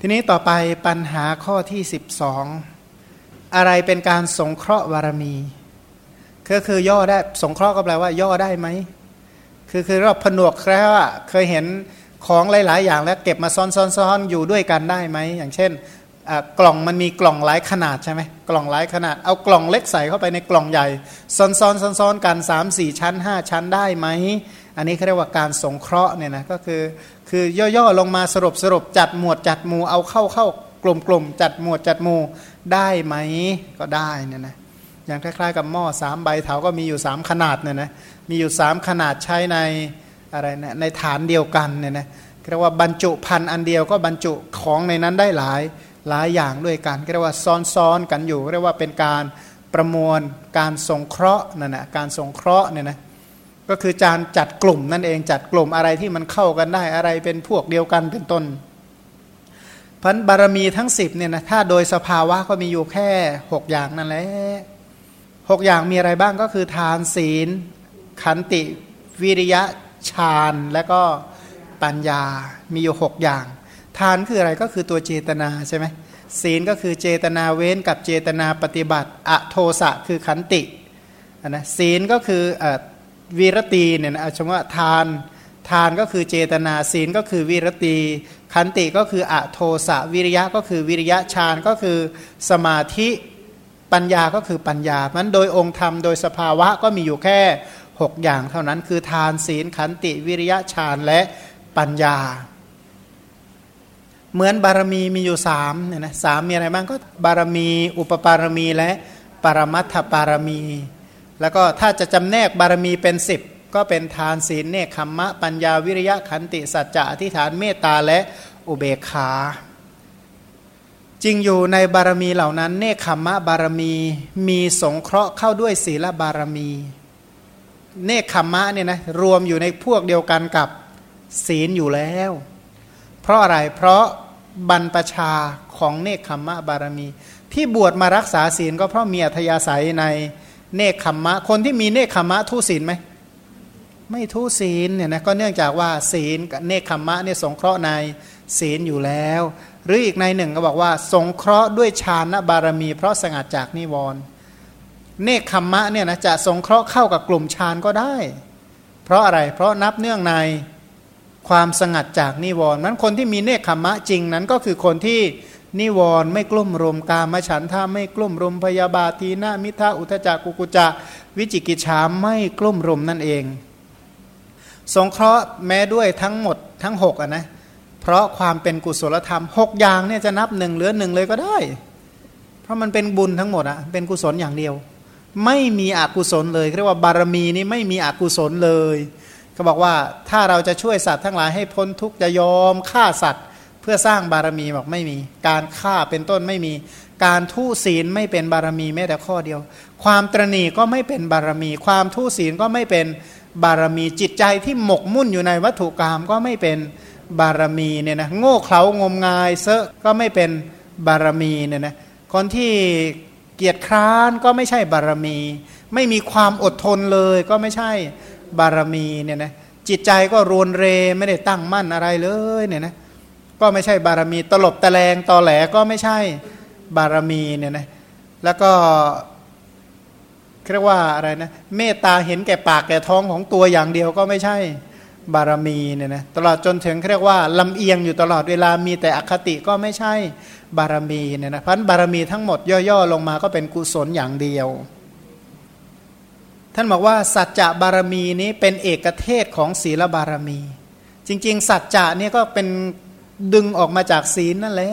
ทีนี้ต่อไปปัญหาข้อที่ 12 อะไรเป็นการสงเคราะห์บารมี ก็คือย่อได้สงเคราะห์ก็แปลว่าย่อได้ไหมคือคือเราผนวกแล้วเคยเห็นของหลาย ๆ อย่างแล้วเก็บมาซ้อนๆอยู่ด้วยกันได้ไหมอย่างเช่นกล่องมันมีกล่องหลายขนาดใช่ไหมกล่องหลายขนาด เอากล่องเล็กใส่เข้าไปในกล่องใหญ่ ซ้อนๆซ้อนๆกัน 3 4 ชั้น 5 ชั้นได้ไหม อันนี้เขาเรียกว่าการสงเคราะห์เนี่ยนะก็คือ คือย่อๆลงมาสรุปสรุปจัดหมวดจัดหมู่เอาเข้าเข้ากลุ่มๆจัดหมวดจัดหมู่ได้ไหมก็ได้เนี่ยนะอย่างคล้ายๆ กับหม้อสามใบเถาก็มีอยู่3ขนาดเนี่ยนะมีอยู่3ขนาดใช้ในอะไรนะในฐานเดียวกันเนี่ยนะเรียกว่าบรรจุพันอันเดียวก็บรรจุของในนั้นได้หลายหลายอย่างด้วยกันเรียกว่าซ้อนๆกันอยู่เรียกว่าเป็นการประมวลการสงเคราะห์นั่นนะการสงเคราะห์เนี่ยนะ ก็คือการจัดกลุ่มนั่นเองจัดกลุ่มอะไรที่มันเข้ากันได้อะไรเป็นพวกเดียวกันเป็นต้นพันบารมีทั้ง10เนี่ยนะถ้าโดยสภาวะก็มีอยู่แค่6อย่างนั่นแหละหกอย่างมีอะไรบ้างก็คือทานศีล ขันติวิริยะฌานและก็ปัญญามีอยู่6อย่าง ทานคืออะไรก็คือตัวเจตนาใช่ไหมศีลก็คือเจตนาเว้นกับเจตนาปฏิบัติ อโทสะคือขันตินะศีลก็คือ วีรตีเนี่ยนะชมว่าทานทานก็คือเจตนาศีลก็คือวีรตีขันติก็คืออโทสะวิริยะก็คือวิริยะฌานก็คือสมาธิปัญญาก็คือปัญญาเพราะโดยองค์ธรรมโดยสภาวะก็มีอยู่แค่ 6 อย่างเท่านั้นคือทานศีลขันติวิริยะฌานและปัญญา เหมือนบารมีมีอยู่สามเนี่ยนะสามมีอะไรบ้างก็บารมี อุปปารมีและปรมัตถบารมี แล้วก็ถ้าจะจำแนกบารมีเป็นสิบก็เป็นทานศีลเนคขมมะ ปัญญาวิริยะขันติสัจจะอธิษฐานเมตตาและอุเบกขาจริงอยู่ในบารมีเหล่านั้น เนคขมมะบารมีมีสงเคราะห์เข้าด้วยศีลบารมี เนคขมมะเนี่ยนะรวมอยู่ในพวกเดียวกันกับศีลอยู่แล้ว เพราะอะไรเพราะบรรพชาของเนคขมมะบารมี ที่บวชมารักษาศีลก็เพราะมีอัธยาศัยใน เนคขมมะ คนที่มีเนคขมมะทุศีลไหมไม่ทุศีลเนี่ยนะก็เนื่องจากว่าศีลกับเนคขมมะเนี่ยสงเคราะห์ในศีลอยู่แล้ว หรืออีกในหนึ่งก็บอกว่า สงเคราะห์ด้วยฌานบารมี เพราะสงัดจากนิวรณ์เนคขมมะเนี่ยนะจะสงเคราะห์เข้ากับกลุ่มฌานก็ได้ เพราะอะไรเพราะนับเนื่องในความสงัดจากนิวรณ์นั้นคนที่มีเนคขมมะจริงนั้นก็คือคนที่ นิวรณ์ไม่กลุ่มรุมกามฉันท่าไม่กลุ่มรุมพยาบาทีนามิทาอุทจักกุกุจะวิจิกิจฉาไม่กลุ่มรุมนั่นเอง สงเคราะห์แม้ด้วยทั้งหมดทั้งหกอะนะเพราะความเป็นกุศลธรรมหกอย่างเนี่ยจะนับหนึ่งเหลือหนึ่งเลยก็ได้ เพราะมันเป็นบุญทั้งหมดอะเป็นกุศลอย่างเดียว ไม่มีอกุศลเลยเรียกว่าบารมีนี้ไม่มีอกุศลเลยเขาบอกว่าถ้าเราจะช่วยสัตว์ทั้งหลายให้พ้นทุกข์จะยอมฆ่าสัตว์ พื่อสร้างบารมีบอกไม่มี การฆ่าเป็นต้นไม่มี การทุศีลไม่เป็นบารมีแม้แต่ข้อเดียว ความตรณีก็ไม่เป็นบารมี ความทุศีลก็ไม่เป็นบารมีจิตใจที่หมกมุ่นอยู่ในวัตถุกรรมก็ไม่เป็นบารมีเนี่ยนะโง่เขลางมงายเซอะก็ไม่เป็นบารมีเนี่ยนะคนที่เกียจคร้านก็ไม่ใช่บารมี ไม่มีความอดทนเลยก็ไม่ใช่บารมีเนี่ยนะจิตใจก็รวนเรไม่ได้ตั้งมั่นอะไรเลยเนี่ยนะ ก็ไม่ใช่บารมี ตลบตะแลงตอแหลก็ไม่ใช่บารมีเนี่ยนะแล้วก็เรียกว่าอะไรนะเมตตาเห็นแก่ปากแก่ท้องของตัวอย่างเดียวก็ไม่ใช่บารมีเนี่ยนะตลอดจนถึงเรียกว่าลำเอียงอยู่ตลอดเวลามีแต่อคติก็ไม่ใช่บารมีเนี่ยนะพันบารมีทั้งหมดย่อๆลงมาก็เป็นกุศลอย่างเดียว ท่านบอกว่าสัจจะบารมีนี้เป็นเอกเทศของศีลบารมี จริง ๆ สัจจะเนี่ยก็เป็น ดึงออกมาจากศีลนั่นแหละ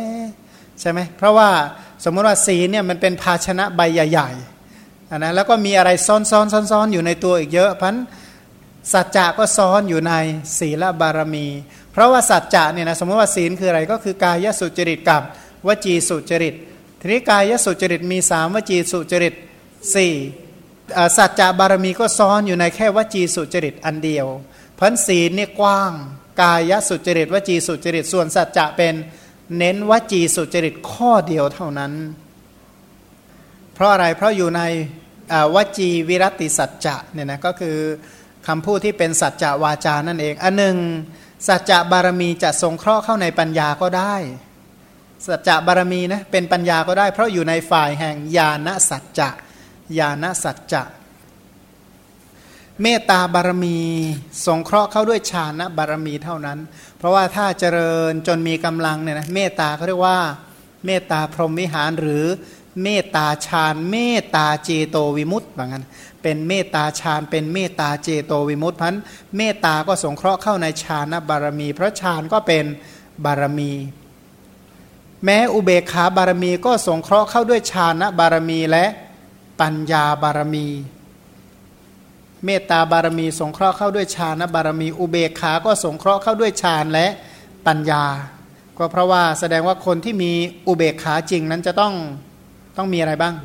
ใช่ไหมเพราะว่าสมมติว่าศีลเนี่ยมันเป็นภาชนะใบใหญ่ๆนะแล้วก็มีอะไรซ้อนๆๆอยู่ในตัวอีกเยอะพันสัจจะก็ซ้อนอยู่ในศีลบารมี เพราะว่าสัจจะเนี่ยนะสมมติว่าศีลคืออะไรก็คือกายสุจริตกับวจีสุจริตทีนี้กายสุจริตมีสามวจีสุจริตสี่สัจจะบารมีก็ซ้อนอยู่ในแค่วจีสุจริตอันเดียวพันศีลเนี่ยกว้าง กายสุจริตวจีสุจริต ส่วนสัจจะเป็นเน้นวจีสุจริตข้อเดียวเท่านั้น เพราะอะไรเพราะอยู่ในวจีวิรติสัจจะเนี่ยนะก็คือคำพูดที่เป็นสัจจะวาจานั่นเอง อันหนึ่งสัจจะบารมีจะทรงเคราะห์เข้าในปัญญาก็ได้ สัจจะบารมีนะเป็นปัญญาก็ได้ เพราะอยู่ในฝ่ายแห่งญาณสัจจะญาณสัจจะ เมตตาบารมีสงเคราะห์เข้าด้วยฌานะบารมีเท่านั้น เพราะว่าถ้าเจริญจนมีกำลังเนี่ยนะเมตตาเขาเรียกว่า เมตตาพรหมวิหารหรือเมตตาฌานเมตตาเจโตวิมุตต์แบบนั้นเป็นเมตตาฌานเป็นเมตตาเจโตวิมุตต์พันเมตตาก็สงเคราะห์เข้าในฌานบารมี เพราะฌานก็เป็นบารมี แม้อุเบกขาบารมีก็สงเคราะห์เข้าด้วยฌานบารมีและปัญญาบารมี เมตตาบารมีสงเคราะห์เข้าด้วยฌานบารมีอุเบกขา ก็สงเคราะห์เข้าด้วยฌานและปัญญา ก็เพราะว่าแสดงว่าคนที่มีอุเบกขาจริงนั้นจะต้องต้องมีอะไรบ้าง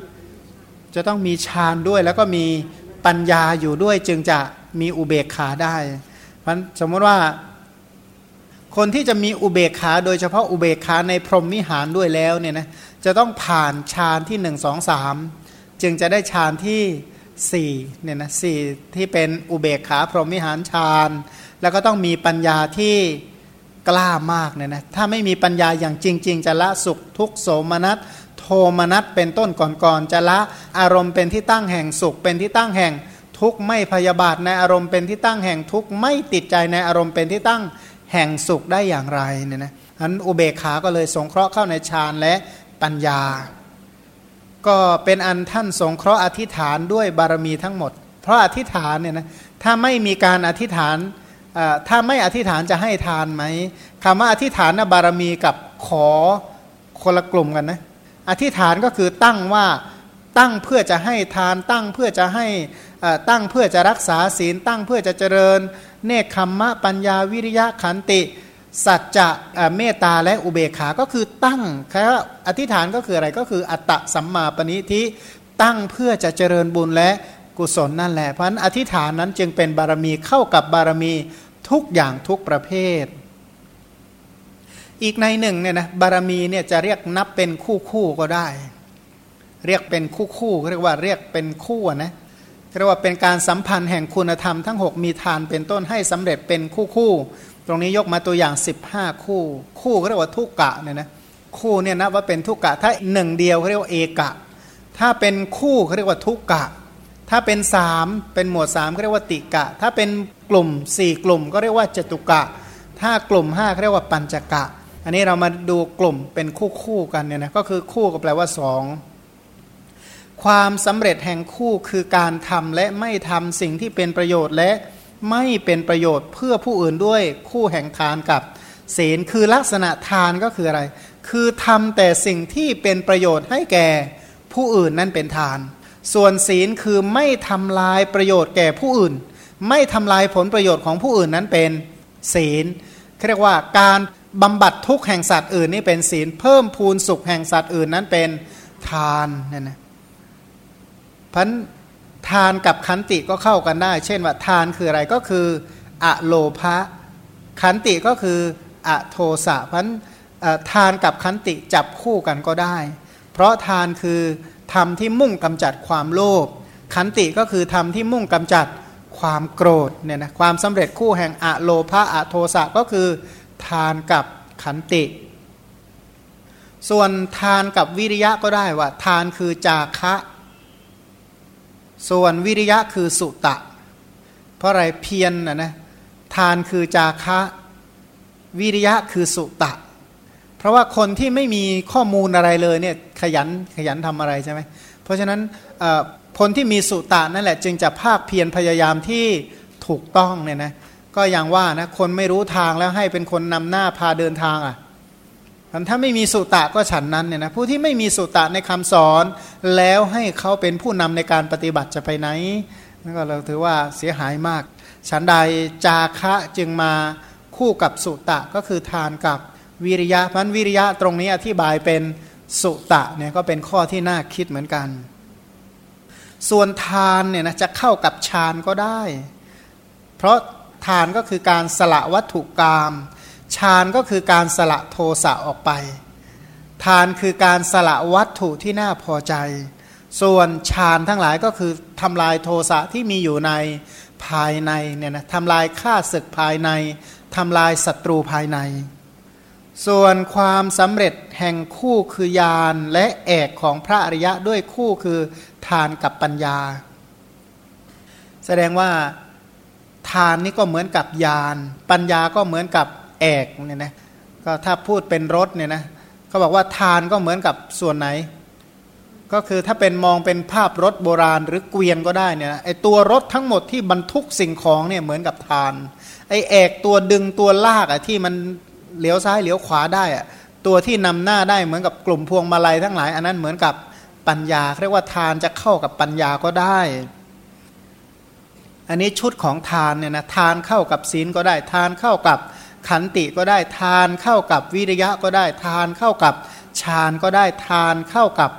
จะต้องมีฌานด้วยแล้วก็มีปัญญาอยู่ด้วยจึงจะมีอุเบกขาได้เพราะสมมติว่า คนที่จะมีอุเบกขาโดยเฉพาะอุเบกขาในพรหมวิหารด้วยแล้วเนี่ยนะจะต้องผ่านฌานที่หนึ่งสองสามจึงจะได้ฌานที่ สี่เนี่ยนะสี่ที่เป็นอุเบกขาพรหมิหารฌานแล้วก็ต้องมีปัญญาที่กล้ามากเนี่ยนะถ้าไม่มีปัญญาอย่างจริง ๆ จะละสุขทุกโสมนัสโทมนัสเป็นต้นก่อนๆจะละอารมณ์เป็นที่ตั้งแห่งสุขเป็นที่ตั้งแห่งทุกข์ไม่พยาบาทในอารมณ์เป็นที่ตั้งแห่งทุกข์ไม่ติดใจในอารมณ์เป็นที่ตั้งแห่งสุขได้อย่างไรเนี่ยนะอันอุเบกขาก็เลยสงเคราะห์เข้าในฌานและปัญญา ก็เป็นอันท่านสงเคราะห์อธิษฐานด้วยบารมีทั้งหมด เพราะอธิษฐานเนี่ยนะถ้าไม่มีการอธิษฐานถ้าไม่อธิษฐานจะให้ทานไหมคำว่าอธิษฐานบารมีกับขอคนละกลุ่มกันนะอธิษฐานก็คือตั้งว่าตั้งเพื่อจะให้ทานตั้งเพื่อจะให้ตั้งเพื่อจะรักษาศีลตั้งเพื่อจะเจริญ เนคขมมะปัญญาวิริยะขันติ สัจจะเมตตาและอุเบกขาก็คือตั้งแค่อธิษฐานก็คืออะไรก็คืออัตตะสัมมาปณิทิตั้งเพื่อจะเจริญบุญและกุศลนั่นแหละเพราะนั้นอธิษฐานนั้นจึงเป็นบารมีเข้ากับบารมีทุกอย่างทุกประเภท อีกในหนึ่งเนี่ยนะบารมีเนี่ยจะเรียกนับเป็นคู่คู่ก็ได้ เรียกเป็นคู่คู่เรียกว่าเรียกเป็นคู่นะเรียกว่าเป็นการสัมพันธ์แห่งคุณธรรมทั้ง 6 มีทานเป็นต้นให้สำเร็จเป็นคู่คู่ ตรงนี้ยกมาตัวอย่าง 15 คู่ คู่เรียกว่าทุกกะเนี่ยนะคู่เนี่ยนะว่าเป็นทุกกะ ถ้าหนึ่งเดียวเขาเรียกว่าเอกะ ถ้าเป็นคู่เขาเรียกว่าทุกกะ ถ้าเป็นสามเป็นหมวดสามเขาเรียกว่าติกะ ถ้าเป็นกลุ่มสี่กลุ่มก็เรียกว่าจตุกะ ถ้ากลุ่มห้าเขาเรียกว่าปัญจกะ อันนี้เรามาดูกลุ่มเป็นคู่คู่กันเนี่ยนะก็คือคู่ก็แปลว่าสองความสำเร็จแห่งคู่คือการทำและไม่ทำสิ่งที่เป็นประโยชน์และ ไม่เป็นประโยชน์เพื่อผู้อื่นด้วยคู่แห่งทานกับศีลคือลักษณะทานก็คืออะไร คือทำแต่สิ่งที่เป็นประโยชน์ให้แก่ผู้อื่นนั่นเป็นทาน ส่วนศีลคือไม่ทำลายประโยชน์แก่ผู้อื่น ไม่ทำลายผลประโยชน์ของผู้อื่นนั้นเป็นศีลเรียกว่าการบำบัดทุกแห่งสัตว์อื่นนี่เป็นศีลเพิ่มพูนสุขแห่งสัตว์อื่นนั้นเป็นทานเนี่ยนะพัน ทานกับขันติก็เข้ากันได้ เช่นว่าทานคืออะไรก็คืออะโลภะขันติก็คืออะโทสะพันทานกับขันติจับคู่กันก็ได้ เพราะทานคือทำที่มุ่งกำจัดความโลภขันติก็คือทำที่มุ่งกำจัดความโกรธเนี่ยนะความสำเร็จคู่แห่งอะโลภะอะโทสะก็คือทานกับขันติ ส่วนทานกับวิริยะก็ได้ว่า ทานคือจาคะ ส่วนวิริยะคือสุตะ เพราะอะไรเพียรนนะนะทานคือจาคะวิริยะคือสุตะ เพราะว่าคนที่ไม่มีข้อมูลอะไรเลยเนี่ยขยันขยันทำอะไรใช่ไหมเพราะฉะนั้นคนที่มีสุตะนั่นแหละ จึงจะภาคเพียรพยายามที่ถูกต้องเนี่ยนะก็อย่างว่านะคนไม่รู้ทางแล้วให้เป็นคนนำหน้าพาเดินทางอะ ถ้าไม่มีสุตะก็ฉันนั้นเนี่ยนะผู้ที่ไม่มีสุตะในคำสอน แล้วให้เขาเป็นผู้นำในการปฏิบัติจะไปไหนนั่นก็เราถือว่าเสียหายมาก ฉันใดจาคะจึงมาคู่กับสุตะก็คือทานกับวิริยะพันวิริยะตรงนี้อธิบายเป็นสุตะเนี่ยก็เป็นข้อที่น่าคิดเหมือนกัน ส่วนทานเนี่ยนะจะเข้ากับฌานก็ได้ เพราะทานก็คือการสละวัตถุกรรม ฌานก็คือการสละโทสะออกไป ทานคือการสละวัตถุที่น่าพอใจ ส่วนฌานทั้งหลายก็คือทำลายโทสะที่มีอยู่ในภายในเนี่ยนะทำลายข้าศึกภายในทำลายศัตรูภายใน ส่วนความสำเร็จแห่งคู่คือยานและเอกของพระอริยะด้วยคู่คือทานกับปัญญา แสดงว่าทานนี่ก็เหมือนกับยาน ปัญญาก็เหมือนกับ เอกเนี่ยนะก็ถ้าพูดเป็นรถเนี่ยนะเขาบอกว่าทานก็เหมือนกับส่วนไหน ก็คือถ้าเป็นมองเป็นภาพรถโบราณหรือเกวียนก็ได้เนี่ยไอตัวรถทั้งหมดที่บรรทุกสิ่งของเนี่ยเหมือนกับทานไอเอกตัวดึงตัวลากอะที่มันเลี้ยวซ้ายเลี้ยวขวาได้อะตัวที่นำหน้าได้เหมือนกับกลุ่มพวงมาลัยทั้งหลาย อันนั้นเหมือนกับปัญญาเรียกว่าทานจะเข้ากับปัญญาก็ได้ อันนี้ชุดของทานเนี่ยนะทานเข้ากับศีลก็ได้ ทานเข้ากับ ขันติก็ได้ทานเข้ากับวิริยะก็ได้ทานเข้ากับฌานก็ได้ทานเข้ากับ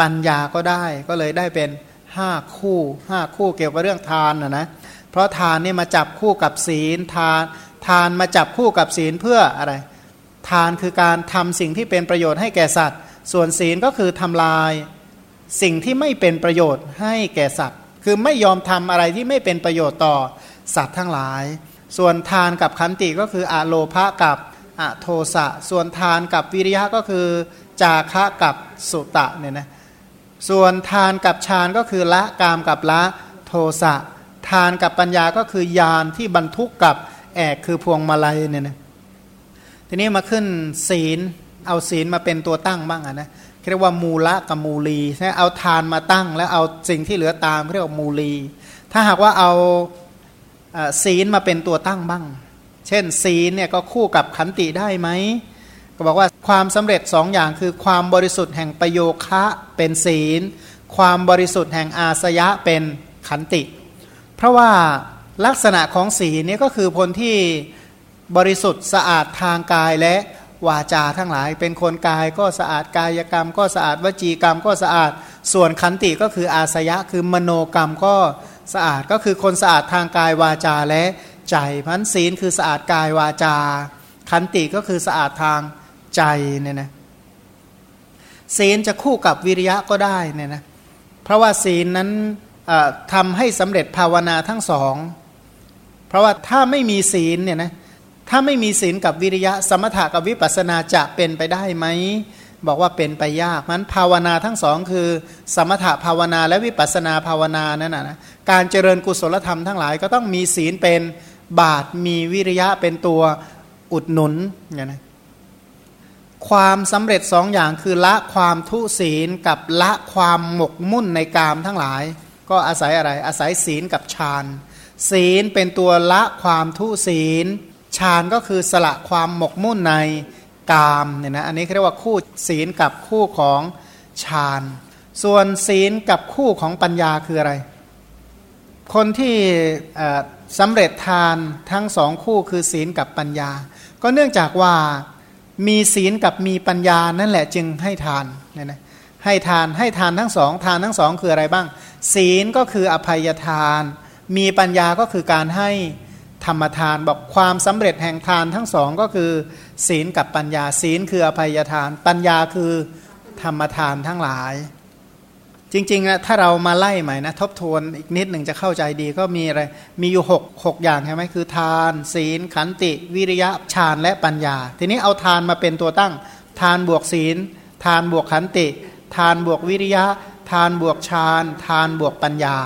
ปัญญาก็ได้ ก็เลยได้เป็นห้าคู่ห้าคู่เกี่ยวกับเรื่องทานนะนะเพราะทานนี่มาจับคู่กับศีลทาน ทานมาจับคู่กับศีลเพื่ออะไร ทานคือการทำสิ่งที่เป็นประโยชน์ให้แก่สัตว์ ส่วนศีลก็คือทำลายสิ่งที่ไม่เป็นประโยชน์ให้แก่สัตว์ คือไม่ยอมทำอะไรที่ไม่เป็นประโยชน์ต่อสัตว์ทั้งหลาย ส่วนทานกับขันติก็คืออะโลภะกับอะโทสะ ส่วนทานกับวิริยะก็คือจาคะกับสุตะเนี่ยนะส่วนทานกับฌานก็คือละกามกับละโทสะ ทานกับปัญญาก็คือยานที่บรรทุกกับแอกคือพวงมาลัยเนี่ยนะทีนี้มาขึ้นศีลเอาศีลมาเป็นตัวตั้งบ้างนะเรียกว่ามูละกับมูลีใช่เอาทานมาตั้งแล้วเอาสิ่งที่เหลือตามเรียกว่ามูลี ถ้าหากว่าเอา ศีลมาเป็นตัวตั้งบ้าง เช่น ศีลเนี่ยก็คู่กับขันติได้ไหมก็บอกว่าความสำเร็จสองอย่างคือความบริสุทธิ์แห่งประโยคะเป็นศีล ความบริสุทธิ์แห่งอาสยะเป็นขันติ เพราะว่าลักษณะของศีลนี่ก็คือคนที่บริสุทธิ์สะอาดทางกายและวาจาทั้งหลาย เป็นคนกายก็สะอาดกายกรรม ก็สะอาดวจีกรรมก็สะอาดส่วนขันติก็คืออาสยะคือมโนกรรมก็ สะอาดก็คือคนสะอาดทางกายวาจาและใจพันศีลคือสะอาดกายวาจา ขันติก็คือสะอาดทางใจเนี่ยนะศีลจะคู่กับวิริยะก็ได้เนี่ยนะเพราะว่าศีลนั้นทำให้สำเร็จภาวนาทั้งสอง เพราะว่าถ้าไม่มีศีลเนี่ยนะถ้าไม่มีศีลกับวิริยะ สมถะกับวิปัสสนาจะเป็นไปได้ไหม บอกว่าเป็นไปยากมันภาวนาทั้งสองคือ สมถะภาวนาและวิปัสนาภาวนานั่นนะนะการเจริญกุศลธรรมทั้งหลายก็ต้องมีศีลเป็นบาทมีวิริยะเป็นตัวอุดหนุนอย่างนะความสำเร็จสองอย่างคือละความทุศีลกับละความหมกมุ่นในกามทั้งหลาย ก็อาศัยอะไรอาศัยศีลกับฌานศีลเป็นตัวละความทุศีลฌานก็คือสละความหมกมุ่นใน กามเนี่ยนะอันนี้เรียกว่าคู่ศีลกับคู่ของฌานส่วนศีลกับคู่ของปัญญาคืออะไร คนที่สำเร็จทานทั้งสองคู่คือศีลกับปัญญา ก็เนื่องจากว่ามีศีลกับมีปัญญานั่นแหละจึงให้ทานเนี่ยนะให้ทานให้ทานทั้งสองทานทั้งสองคืออะไรบ้าง ศีลก็คืออภัยทาน มีปัญญาก็คือการให้ ธรรมทานบอกความสำเร็จแห่งทานทั้งสองก็คือ ศีลกับปัญญาศีลคืออภัยทาน ปัญญาคือธรรมทานทั้งหลาย จริงๆนะถ้าเรามาไล่ใหม่นะทบทวนอีกนิดหนึ่งจะเข้าใจดีก็มีอะไรมีอยู่หกหกอย่างใช่ไหมคือ ทาน ศีล ขันติ วิริยะฌานและปัญญา ทีนี้เอาทานมาเป็นตัวตั้ง ทานบวกศีล ทานบวกขันติ ทานบวกวิริยะ ทานบวกฌาน ทานบวกปัญญา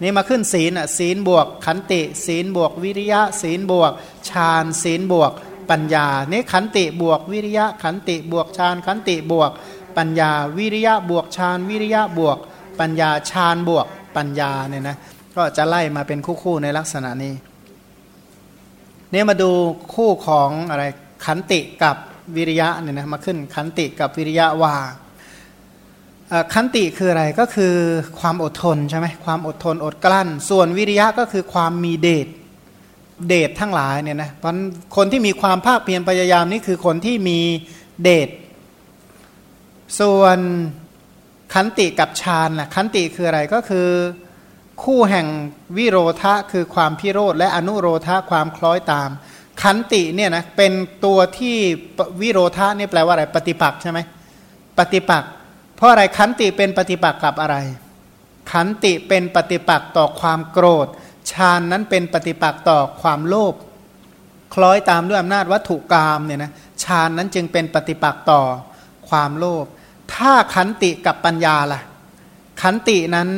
นี่มาขึ้นศีลอะศีลบวก ขันติ ศีลบวก วิริยะ ศีลบวกฌานศีลบวก ปัญญานี่ขันติบวก วิริยะ ขันติบวกฌานขันติบวก ปัญญา วิริยะบวกฌานวิริยะบวก ปัญญาฌานบวก ปัญญาเนี่ยนะก็จะไล่มาเป็นคู่ๆในลักษณะนี้นี่มาดูคู่ของอะไรขันติกับวิริยะเนี่ยนะมาขึ้นขันติกับวิริยะว่า ขันติคืออะไรก็คือความอดทนใช่ไหมความอดทนอดกลั้น ส่วนวิริยะก็คือความมีเดชเดชทั้งหลายเนี่ยนะเพราะคนที่มีความภาคเพียรพยายามนี่คือคนที่มีเดชส่วนขันติกับฌานล่ะขันติคืออะไรก็คือคู่แห่งวิโรธะคือความพิโรธและอนุโรธะความคล้อยตามขันติเนี่ยนะเป็นตัวที่วิโรธะนี่แปลว่าอะไรปฏิปักษ์ใช่ไหมปฏิปักษ์ ราะอะไรขันติเป็นปฏิปักษ์กับอะไร ขันติเป็นปฏิปักษ์ต่อความโกรธฌานนั้นเป็นปฏิปักษ์ต่อความโลภคล้อยตามด้วยอำนาจวัตถุกรรมเนี่ยนะฌานนั้นจึงเป็นปฏิปักษ์ต่อความโลภถ้าขันติกับปัญญาล่ะ ขันตินั้น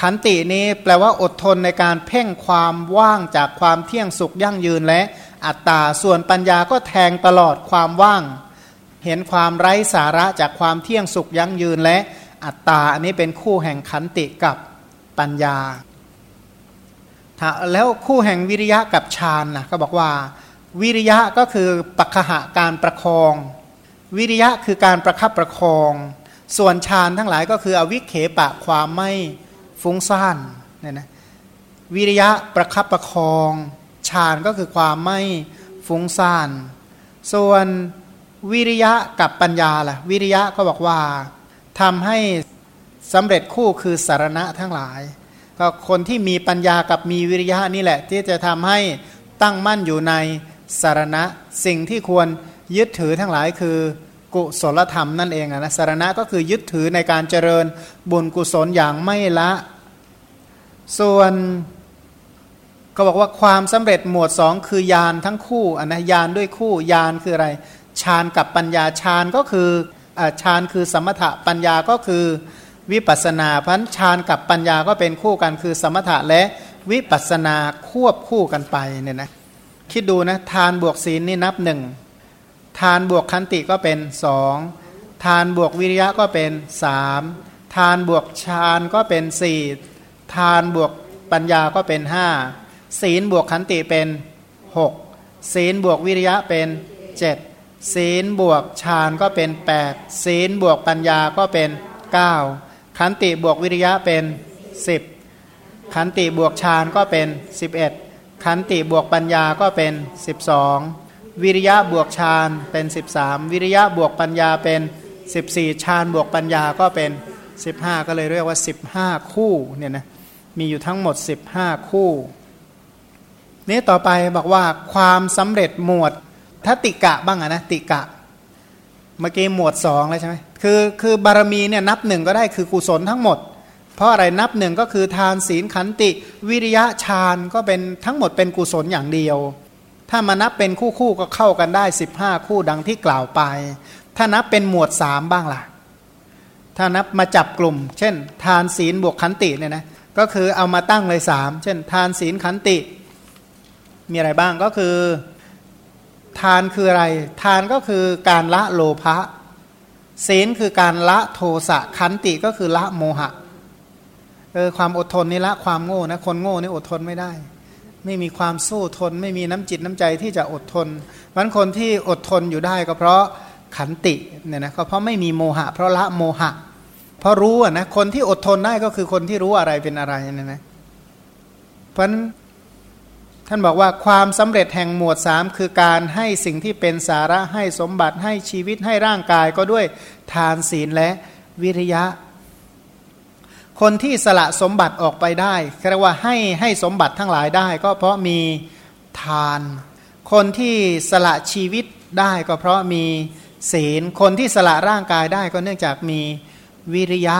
ขันตินี้แปลว่าอดทนในการเพ่งความว่างจากความเที่ยงสุขยั่งยืนและอัตตาส่วนปัญญาก็แทงตลอดความว่าง เห็นความไร้สาระจากความเที่ยงสุขยั่งยืนและอัตตาอันนี้เป็นคู่แห่งขันติกับปัญญา แล้วคู่แห่งวิริยะกับฌานนะก็บอกว่า วิริยะก็คือปัจหะการประคอง วิริยะคือการประคับประคอง ส่วนฌานทั้งหลายก็คืออวิเคปะความไม่ฟุ้งซ่านเนี่ยนะวิริยะประคับประคองฌานก็คือความไม่ฟุ้งซ่าน ส่วน วิริยะกับปัญญาล่ะ วิริยะก็บอกว่าทำให้สำเร็จคู่คือสารณะทั้งหลาย ก็คนที่มีปัญญากับมีวิริยะนี่แหละ ที่จะทำให้ตั้งมั่นอยู่ในสารณะ สิ่งที่ควรยึดถือทั้งหลายคือกุศลธรรมนั่นเองนะสารณะก็คือยึดถือในการเจริญบุญกุศลอย่างไม่ละ ส่วนก็บอกว่าความสำเร็จหมวดสองคือยานทั้งคู่อันนะยานด้วยคู่ยานคืออะไร ฌานกับปัญญาฌานก็คือฌานคือสมถะปัญญาก็คือวิปัสนาพันฌานกับปัญญาก็เป็นคู่กันคือสมถะและวิปัสนาควบคู่กันไปเนี่ยนะคิดดูนะทานบวกศีลนี่นับหนึ่งทานบวกคันติก็เป็นสองทานบวกวิริยะก็เป็นสามทานบวกฌานก็เป็นสี่ทานบวกปัญญาก็เป็นห้าศีลบวกขันติเป็นหกศีลบวกวิริยะเป็นเจ็ด ศีลบวกฌานก็เป็น 8 ศีลบวกปัญญาก็เป็น 9 ขันติบวกวิริยะเป็น 10 ขันติบวกฌานก็เป็น 11 ขันติบวกปัญญาก็เป็น 12 วิริยะบวกฌานเป็น 13 วิริยะบวกปัญญาเป็น 14 ฌานบวกปัญญาก็เป็น 15 ก็เลยเรียกว่า 15 คู่เนี่ยนะมีอยู่ทั้งหมด 15 คู่ นี้ต่อไปบอกว่าความสำเร็จหมวด ถ้าติกะบ้างอะนะติกะ เมื่อกี้หมวดสองเลยใช่ไหมคือคือบารมีเนี่ยนับหนึ่งก็ได้คือกุศลทั้งหมด เพราะอะไรนับหนึ่งก็คือทานศีลขันติวิริยะฌานก็เป็นทั้งหมดเป็นกุศลอย่างเดียว ถ้ามานับเป็นคู่คู่ก็เข้ากันได้ 15 คู่ดังที่กล่าวไป ถ้านับเป็นหมวดสามบ้างล่ะ ถ้านับมาจับกลุ่ม เช่น ทานศีลบวกขันติเนี่ยนะก็คือเอามาตั้งเลยสามเช่น ทานศีลขันติ มีอะไรบ้างก็คือ ทานคืออะไร ทานก็คือการละโลภะศีลคือการละโทสะขันติก็คือละโมหะเออความอดทนนี่ละความโง่นะคนโง่นี่อดทนไม่ได้ ไม่มีความสู้ทน ไม่มีน้ำจิตน้ำใจที่จะอดทนมันคนที่อดทนอยู่ได้ก็เพราะขันติเนี่ยนะก็เพราะไม่มีโมหะ เพราะละโมหะ เพราะรู้อะนะคนที่อดทนได้ก็คือคนที่รู้อะไรเป็นอะไรเนี่ยนะเพราะ ท่านบอกว่าความสำเร็จแห่งหมวดสามคือการให้สิ่งที่เป็นสาระให้สมบัติให้ชีวิตให้ร่างกายก็ด้วยทานศีลและวิริยะ คนที่สละสมบัติออกไปได้เรียกว่าให้ให้สมบัติทั้งหลายได้ ก็เพราะมีทาน คนที่สละชีวิตได้ก็เพราะมีศีล คนที่สละร่างกายได้ก็เนื่องจากมีวิริยะ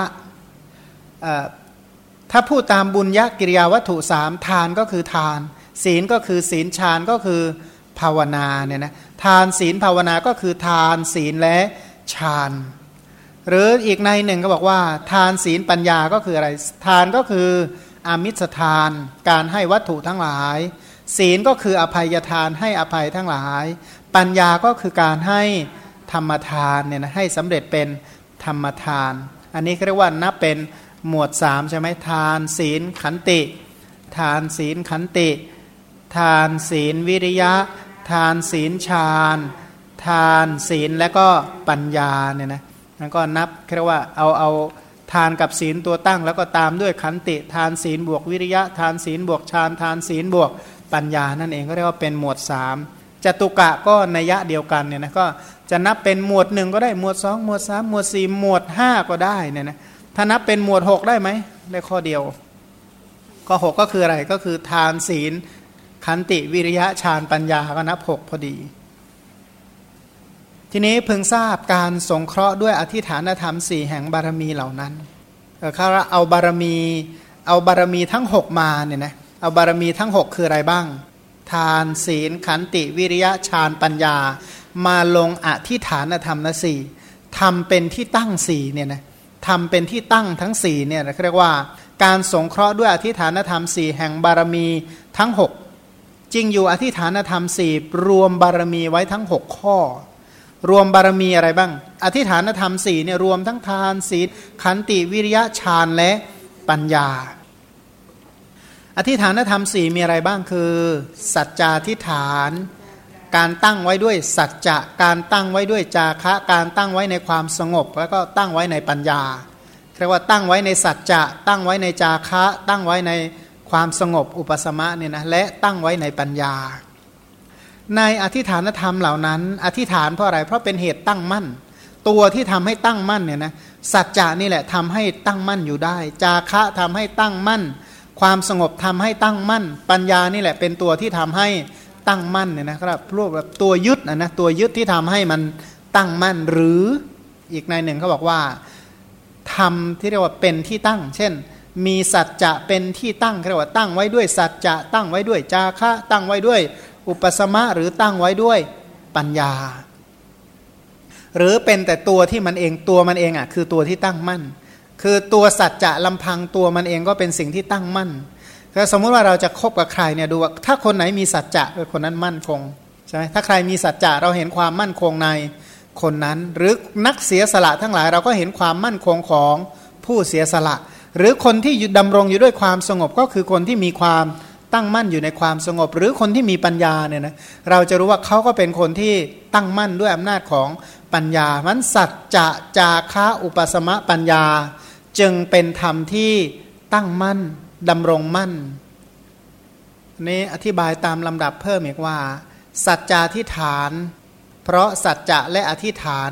ถ้าพูดตามบุญญกิริยาวัตถุสามทานก็คือทาน ศีลก็คือศีลฌานก็คือภาวนาเนี่ยนะทานศีลภาวนาก็คือทานศีลและฌานหรืออีกในหนึ่งก็บอกว่า ทานศีลปัญญาก็คืออะไร ทานก็คืออามิสทาน การให้วัตถุทั้งหลาย ศีลก็คืออภัยทานให้อภัยทั้งหลาย ปัญญาก็คือการให้ธรรมทานเนี่ยนะให้สำเร็จเป็นธรรมทาน อันนี้เรียกว่านับเป็นหมวดสามใช่ไหมทาน ศีลขันติ ทานศีลขันติ ทานศีลวิริยะ ทานศีลฌานทานศีลและก็ปัญญาเนี่ยนะแล้วก็นับเรียกว่าเอาเอาทานกับศีลตัวตั้ง แล้วก็ตามด้วยขันติ ทานศีลบวกวิริยะ ทานศีลบวกฌานทานศีลบวกปัญญานั่นเองก็เรียกว่าเป็นหมวดสามจตุกะก็นัยะเดียวกันเนี่ยนะก็จะนับเป็นหมวดหนึ่งก็ได้หมวดสองหมวดสามหมวดสี่หมวดห้าก็ได้เนี่ยนะถ้านับเป็นหมวดหกได้ไหมได้ข้อเดียว ก็หกก็คืออะไรก็คือทานศีล ขันติวิริยะฌานปัญญาก็นับหกพอดี ทีนี้พึงทราบการสงเคราะห์ด้วยอธิฐานธรรมสี่แห่งบารมีเหล่านั้นเขาเอาบารมีเอาบารมีทั้งหกมาเนี่ยนะเอาบารมีทั้งหกคืออะไรบ้าง ทานศีลขันติวิริยะฌานปัญญา มาลงอธิฐานธรรมนสี่ทำเป็นที่ตั้งสี่เนี่ยนะทำเป็นที่ตั้งทั้งสี่เนี่ยเรียกว่า การสงเคราะห์ด้วยอธิฐานธรรมสี่แห่งบารมีทั้ง 6 จริงอยู่อธิฐานธรรมสี่รวมบารมีไว้ทั้ง 6 ข้อ รวมบารมีอะไรบ้าง อธิฐานธรรมสี่เนี่ยรวมทั้งทานศีลขันติวิริยะฌานและปัญญา อธิฐานธรรมสี่มีอะไรบ้างคือ สัจจาธิฐาน การตั้งไว้ด้วยสัจจะการตั้งไว้ด้วยจาคะการตั้งไว้ในความสงบ แล้วก็ตั้งไว้ในปัญญาเรียกว่าตั้งไว้ในสัจจะตั้งไว้ในจาคะ ตั้งไว้ใน ความสงบอุปสมะเนี่ยนะและตั้งไว้ในปัญญา ในอธิฐานธรรมเหล่านั้น อธิฐานเพราะอะไร เพราะเป็นเหตุตั้งมั่น ตัวที่ทำให้ตั้งมั่นเนี่ยนะสัจจะนี่แหละทำให้ตั้งมั่นอยู่ได้ จาคะทำให้ตั้งมั่น ความสงบทำให้ตั้งมั่น ปัญญานี่แหละเป็นตัวที่ทำให้ตั้งมั่นเนี่ยนะครับรวบแบบตัวยึดนะนะตัวยึดที่ทำให้มันตั้งมั่นหรืออีกในหนึ่งเขาบอกว่าทำที่เรียกว่าเป็นที่ตั้ง เช่น มีสัจจะเป็นที่ตั้งเรียกว่าตั้งไว้ด้วยสัจจะตั้งไว้ด้วยจาคะตั้งไว้ด้วย อุปสมะหรือตั้งไว้ด้วยปัญญา หรือเป็นแต่ตัวที่มันเองตัวมันเองอะคือตัวที่ตั้งมั่น คือตัวสัจจะลำพังตัวมันเองก็เป็นสิ่งที่ตั้งมั่นก็สมมุติว่าเราจะคบกับใครเนี่ยดูว่าถ้าคนไหนมีสัจจะคนนั้นมั่นคงใช่ไหมถ้าใครมีสัจจะเราเห็นความมั่นคงในคนนั้น หรือนักเสียสละทั้งหลายเราก็เห็นความมั่นคงของผู้เสียสละ หรือคนที่ดำรงอยู่ด้วยความสงบก็คือคนที่มีความตั้งมั่นอยู่ในความสงบ หรือคนที่มีปัญญาเนี่ยนะเราจะรู้ว่าเขาก็เป็นคนที่ตั้งมั่นด้วยอำนาจของปัญญามันสัจจะจาคะอุปสมะปัญญา จึงเป็นธรรมที่ตั้งมั่นดำรงมั่นนี้อธิบายตามลำดับเพิ่มอีกว่า สัจจาธิฐาน เพราะสัจจะและอธิฐาน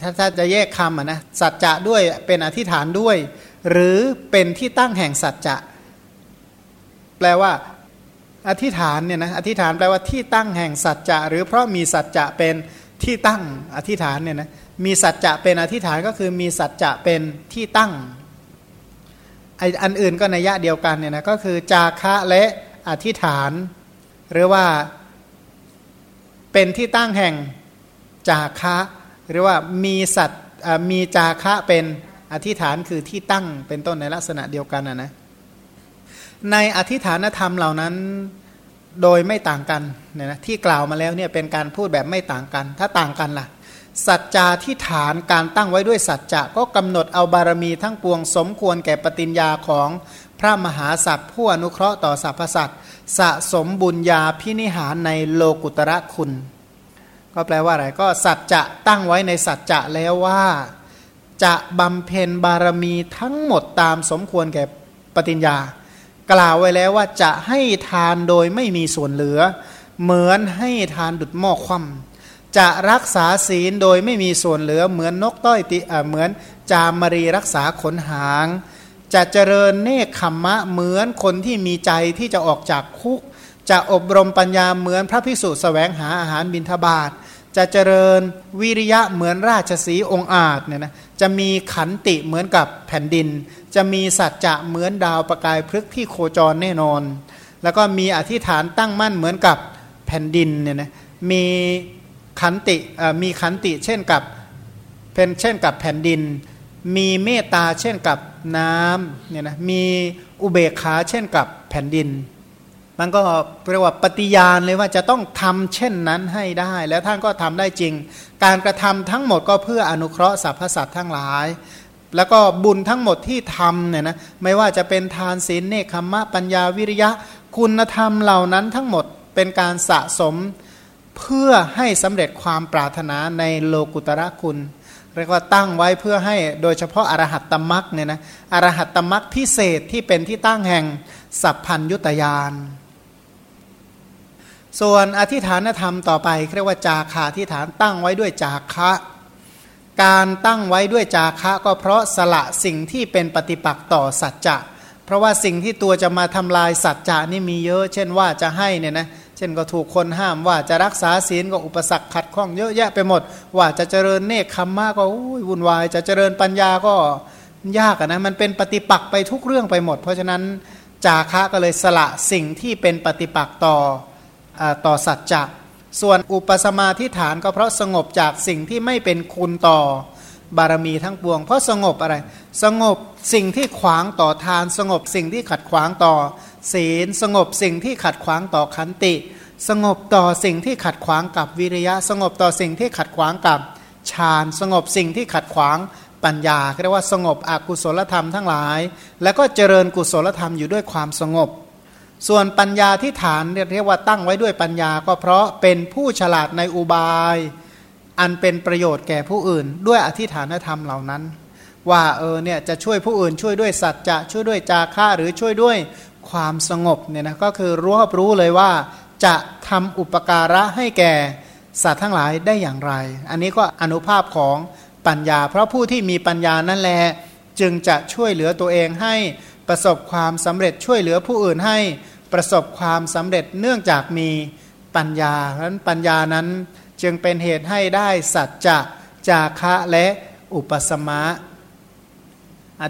ถ้าถ้าจะแยกคำนะสัจจะด้วยเป็นอธิฐานด้วย หรือเป็นที่ตั้งแห่งสัจจะ แปลว่า อธิษฐานเนี่ยนะอธิษฐานแปลว่าที่ตั้งแห่งสัจจะ หรือเพราะมีสัจจะเป็นที่ตั้งอธิษฐานเนี่ยนะมีสัจจะเป็นอธิษฐานก็คือมีสัจจะเป็นที่ตั้งไออันอื่นก็ในยะเดียวกันเนี่ยนะก็คือจาคะและอธิษฐาน หรือว่าเป็นที่ตั้งแห่งจาคะ หรือว่ามีสัตมีจาคะเป็น อธิษฐานคือที่ตั้งเป็นต้นในลักษณะเดียวกันนะนะในอธิษฐานธรรมเหล่านั้นโดยไม่ต่างกันเนี่ยนะที่กล่าวมาแล้วเนี่ยเป็นการพูดแบบไม่ต่างกัน ถ้าต่างกันล่ะ สัจจาที่ฐานการตั้งไว้ด้วยสัจจะก็กำหนดเอาบารมีทั้งปวงสมควรแก่ปฏิญญาของพระมหาสัตว์ผู้อนุเคราะห์ต่อสรรพสัตว์สะสมบุญญาพินิหารในโลกุตระคุณ ก็แปลว่าอะไรก็สัจจะตั้งไว้ในสัจจะแล้วว่า จะบำเพ็ญบารมีทั้งหมดตามสมควรแก่ปฏิญญา กล่าวไว้แล้วว่าจะให้ทานโดยไม่มีส่วนเหลือ เหมือนให้ทานดุดหม้อคว่ำจะรักษาศีลโดยไม่มีส่วนเหลือ เหมือนนกต้อยติเหมือนจามรีรักษาขนหาง จะเจริญเนคขมมะเหมือนคนที่มีใจที่จะออกจากคุก จะอบรมปัญญาเหมือนพระพิสุสแสวงหาอาหารบิณฑบาต จะเจริญวิริยะเหมือนราชสีองค์อาจเนี่ยนะจะมีขันติเหมือนกับแผ่นดิน จะมีสัจจะเหมือนดาวประกายพฤกษ์ที่โคจรแน่นอน แล้วก็มีอธิษฐานตั้งมั่นเหมือนกับแผ่นดินเนี่ยนะมีขันติมีขันติเช่นกับเป็นเช่นกับแผ่นดิน มีเมตตาเช่นกับน้ำเนี่ยนะมีอุเบกขาเช่นกับแผ่นดิน มันก็เรียกว่าปฏิญาณเลยว่าจะต้องทำเช่นนั้นให้ได้ แล้วท่านก็ทำได้จริง การกระทำทั้งหมดก็เพื่ออนุเคราะห์สรรพสัตว์ทั้งหลาย แล้วก็บุญทั้งหมดที่ทำเนี่ยนะไม่ว่าจะเป็นทานศีลเนคขมะปัญญาวิริยะ คุณธรรมเหล่านั้นทั้งหมดเป็นการสะสมเพื่อให้สำเร็จความปรารถนาในโลกุตระคุณ เรียกว่าตั้งไว้เพื่อให้โดยเฉพาะอรหัตตมรักเนี่ยนะอรหัตตมรักพิเศษที่เป็นที่ตั้งแห่งสัพพัญยุตยาน ส่วนอธิฐานธรรมต่อไปเรียกว่าจาคาธิฐานตั้งไว้ด้วยจาคะการตั้งไว้ด้วยจาคะก็เพราะสละสิ่งที่เป็นปฏิปักษ์ต่อสัจจะ เพราะว่าสิ่งที่ตัวจะมาทำลายสัจจะนี่มีเยอะ เช่นว่าจะให้เนี่ยนะเช่นก็ถูกคนห้ามว่าจะรักษาศีลก็อุปสรรคขัดข้องเยอะแยะไปหมด ว่าจะเจริญเนคขมมากก็วุ่นวาย จะเจริญปัญญาก็ยากนะมันเป็นปฏิปักษ์ไปทุกเรื่องไปหมด เพราะฉะนั้นจาคะก็เลยสละสิ่งที่เป็นปฏิปักษ์ต่อ ต่อสัจจะส่วนอุปสมาธิฐานก็เพราะสงบจากสิ่งที่ไม่เป็นคุณต่อบารมีทั้งปวง เพราะสงบอะไร สงบสิ่งที่ขวางต่อทาน สงบสิ่งที่ขัดขวางต่อ ศีล สงบสิ่งที่ขัดขวางต่อขันติ สงบต่อสิ่งที่ขัดขวางกับวิริยะ สงบต่อสิ่งที่ขัดขวางกับฌานสงบสิ่งที่ขัดขวางปัญญาเรียกว่าสงบอกุศลธรรมทั้งหลาย แล้วก็เจริญกุศลธรรมอยู่ด้วยความสงบ ส่วนปัญญาที่ฐานเรียกว่าตั้งไว้ด้วยปัญญาก็เพราะเป็นผู้ฉลาดในอุบาย อันเป็นประโยชน์แก่ผู้อื่น ด้วยอธิฐานธรรมเหล่านั้น ว่าเออเนี่ยจะช่วยผู้อื่นช่วยด้วยสัจจะช่วยด้วยจาค่าหรือช่วยด้วยความสงบเนี่ยนะก็คือรู้รอบรู้เลยว่า จะทำอุปการะให้แก่สัตว์ทั้งหลายได้อย่างไร อันนี้ก็อนุภาพของปัญญา เพราะผู้ที่มีปัญญานั่นแหละจึงจะช่วยเหลือตัวเองให้ ประสบความสำเร็จช่วยเหลือผู้อื่นให้ประสบความสำเร็จเนื่องจากมีปัญญาเพราะนั้นปัญญานั้นจึงเป็นเหตุให้ได้สัจจะจาคะและอุปสมะ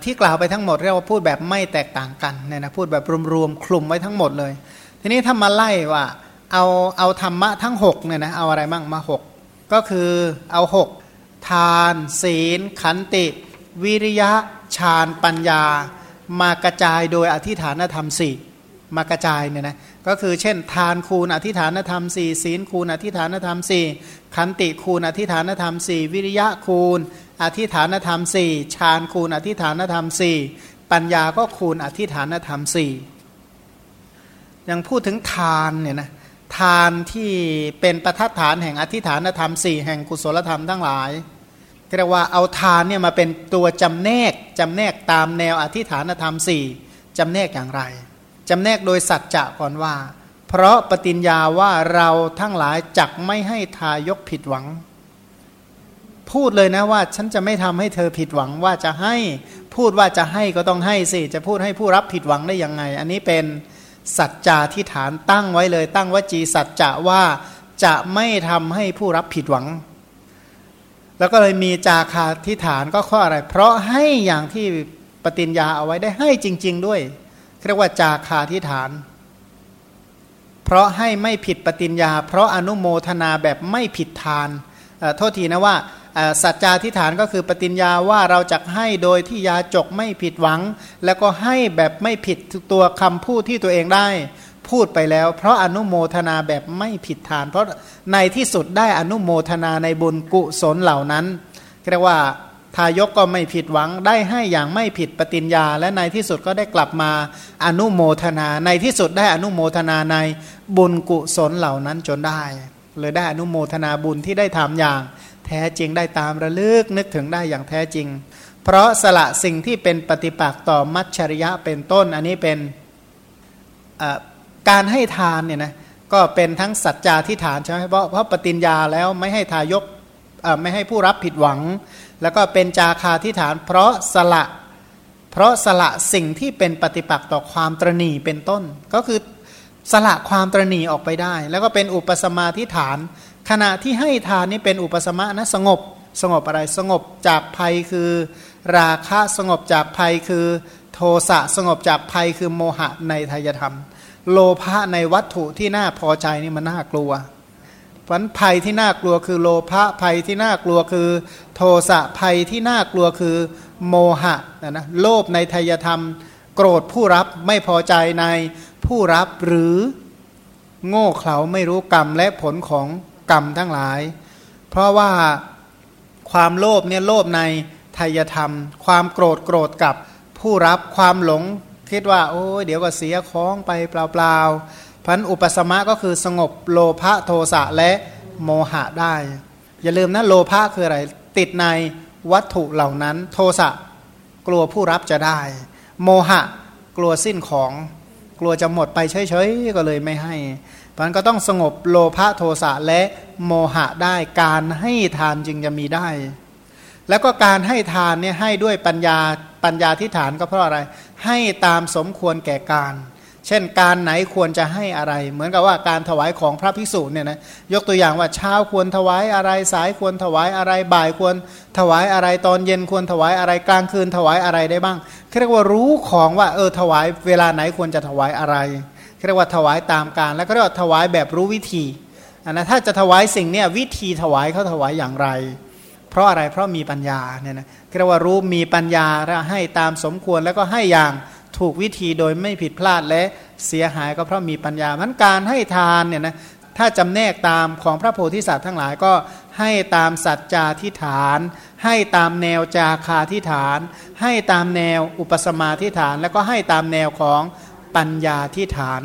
ที่กล่าวไปทั้งหมดเรียกว่าพูดแบบไม่แตกต่างกันเนี่ยนะพูดแบบรวมๆคลุมไว้ทั้งหมดเลย ทีนี้ถ้ามาไล่ว่าเอาเอาธรรมะทั้ง6เนี่ยนะเอาอะไรบ้างมา 6 ก็คือเอา 6 ทาน ศีล ขันติ วิริยะฌานปัญญา มากระจายโดยอธิฐานธรรมสี่มากระจายเนี่ยนะก็คือเช่น ทานคูณอธิฐานธรรมสี่ศีลคูณอธิฐานธรรมสี่ขันติคูณอธิฐานธรรมสี่วิริยะคูณ อธิฐานธรรมสี่ฌานคูณอธิฐานธรรมสี่ปัญญาก็คูณอธิฐานธรรมสี่ยังพูดถึงทานเนี่ยนะทานที่เป็นประทัดฐานแห่งอธิฐานธรรมสี่แห่งกุศลธรรมทั้งหลาย เรียกว่าเอาทานเนี่ยมาเป็นตัวจำแนกจำแนกตามแนวอธิฐานธรรมสี่จำแนกอย่างไรจำแนกโดยสัจจะก่อนว่า เพราะปฏิญญาว่าเราทั้งหลายจักไม่ให้ทายกผิดหวัง พูดเลยนะว่าฉันจะไม่ทำให้เธอผิดหวังว่าจะให้พูดว่าจะให้ก็ต้องให้สิจะพูดให้ผู้รับผิดหวังได้ยังไง อันนี้เป็นสัจจาที่ฐานตั้งไว้เลย ตั้งวจีสัจจะว่าจะไม่ทำให้ผู้รับผิดหวัง แล้วก็เลยมีจาคาที่ฐานก็ข้ออะไร เพราะให้อย่างที่ปฏิญญาเอาไว้ได้ให้จริง ๆ ด้วยเรียกว่าจาคาทิฐาน เพราะให้ไม่ผิดปฏิญญา เพราะอนุโมทนาแบบไม่ผิดทานโทษทีนะว่าสัจจาทิฐานก็คือปฏิญญาว่าเราจะให้โดยที่ยาจกไม่ผิดหวัง แล้วก็ให้แบบไม่ผิดตัวคำพูดที่ตัวเองได้ พูดไปแล้ว เพราะอนุโมทนาแบบไม่ผิดทาน เพราะในที่สุดได้อนุโมทนาในบุญกุศลเหล่านั้นเรียกว่าทายกก็ไม่ผิดหวังได้ให้อย่างไม่ผิดปฏิญญา และในที่สุดก็ได้กลับมาอนุโมทนา ในที่สุดได้อนุโมทนาในบุญกุศลเหล่านั้นจนได้ เลยได้อนุโมทนาบุญที่ได้ทำอย่าง แท้จริงได้ตามระลึกนึกถึงได้อย่างแท้จริง เพราะสละสิ่งที่เป็นปฏิปักษ์ต่อมัจฉริยะเป็นต้น อันนี้เป็น การให้ทานเนี่ยนะก็เป็นทั้งสัจจาทิฐานใช่ไหมเพราะเพราะปฏิญญาแล้วไม่ให้ทายกไม่ให้ผู้รับผิดหวัง แล้วก็เป็นจาคาทิฐาน เพราะสละเพราะสละสิ่งที่เป็นปฏิปักษ์ต่อความตรณีเป็นต้น ก็คือสละความตรณีออกไปได้ แล้วก็เป็นอุปสมาทิฐาน ขณะที่ให้ทานนี่เป็นอุปสมะนะสงบสงบอะไรสงบจากภัยคือ ราคะสงบจากภัยคือ โทสะสงบจากภัยคือโมหะในทายธรรม โลภะในวัตถุที่น่าพอใจนี่มันน่ากลัวผลภัยที่น่ากลัวคือโลภะภัยที่น่ากลัวคือ โทสะภัยที่น่ากลัวคือ โมหะนะนะโลภในทายธรรม โกรธผู้รับไม่พอใจในผู้รับหรือโง่เขลาไม่รู้กรรมและผลของกรรมทั้งหลาย เพราะว่าความโลภเนี่ยโลภในทายธรรม ความโกรธโกรธกับผู้รับความหลง คิดว่าโอ้ยเดี๋ยวก็เสียของไปเปล่าๆพันอุปสมะก็คือสงบโลภะโทสะและโมหะได้ อย่าลืมนะโลภะคืออะไร ติดในวัตถุเหล่านั้น โทสะกลัวผู้รับจะได้ โมหะกลัวสิ้นของกลัวจะหมดไปเฉยๆก็เลยไม่ให้พันก็ต้องสงบโลภะโทสะและโมหะได้การให้ทานจึงจะมีได้ แล้วก็การให้ทานเนี่ยให้ด้วยปัญญา ปัญญาที่ฐานก็เพราะอะไร ให้ตามสมควรแก่การ เช่นการไหนควรจะให้อะไร เหมือนกับว่าการถวายของพระภิกษุเนี่ยนะยกตัวอย่างว่าเช้าควรถวายอะไรสายควรถวายอะไรบ่ายควรถวายอะไรตอนเย็นควรถวายอะไรกลางคืนถวายอะไรได้บ้างเรียกว่ารู้ของว่าเออถวายเวลาไหนควรจะถวายอะไรเรียกว่าถวายตามการ แล้วก็เรียกว่าถวายแบบรู้วิธีอันนะถ้าจะถวายสิ่งเนี่ยวิธีถวายเขาถวายอย่างไร ราะอะไรเพราะมีปัญญาเนี่ยนะเรียกว่ารู้มีปัญญาแล้วให้ตามสมควรแล้วก็ให้อย่างถูกวิธีโดยไม่ผิดพลาดและเสียหายก็เพราะมีปัญญามันการให้ทานเนี่ยนะถ้าจำแนกตามของพระโพธิสัตว์ทั้งหลายก็ให้ตามสัจจาทิฐาน ให้ตามแนวจาคาทิฐาน ให้ตามแนวอุปสมาทิฐาน แล้วก็ให้ตามแนวของปัญญาทิฐาน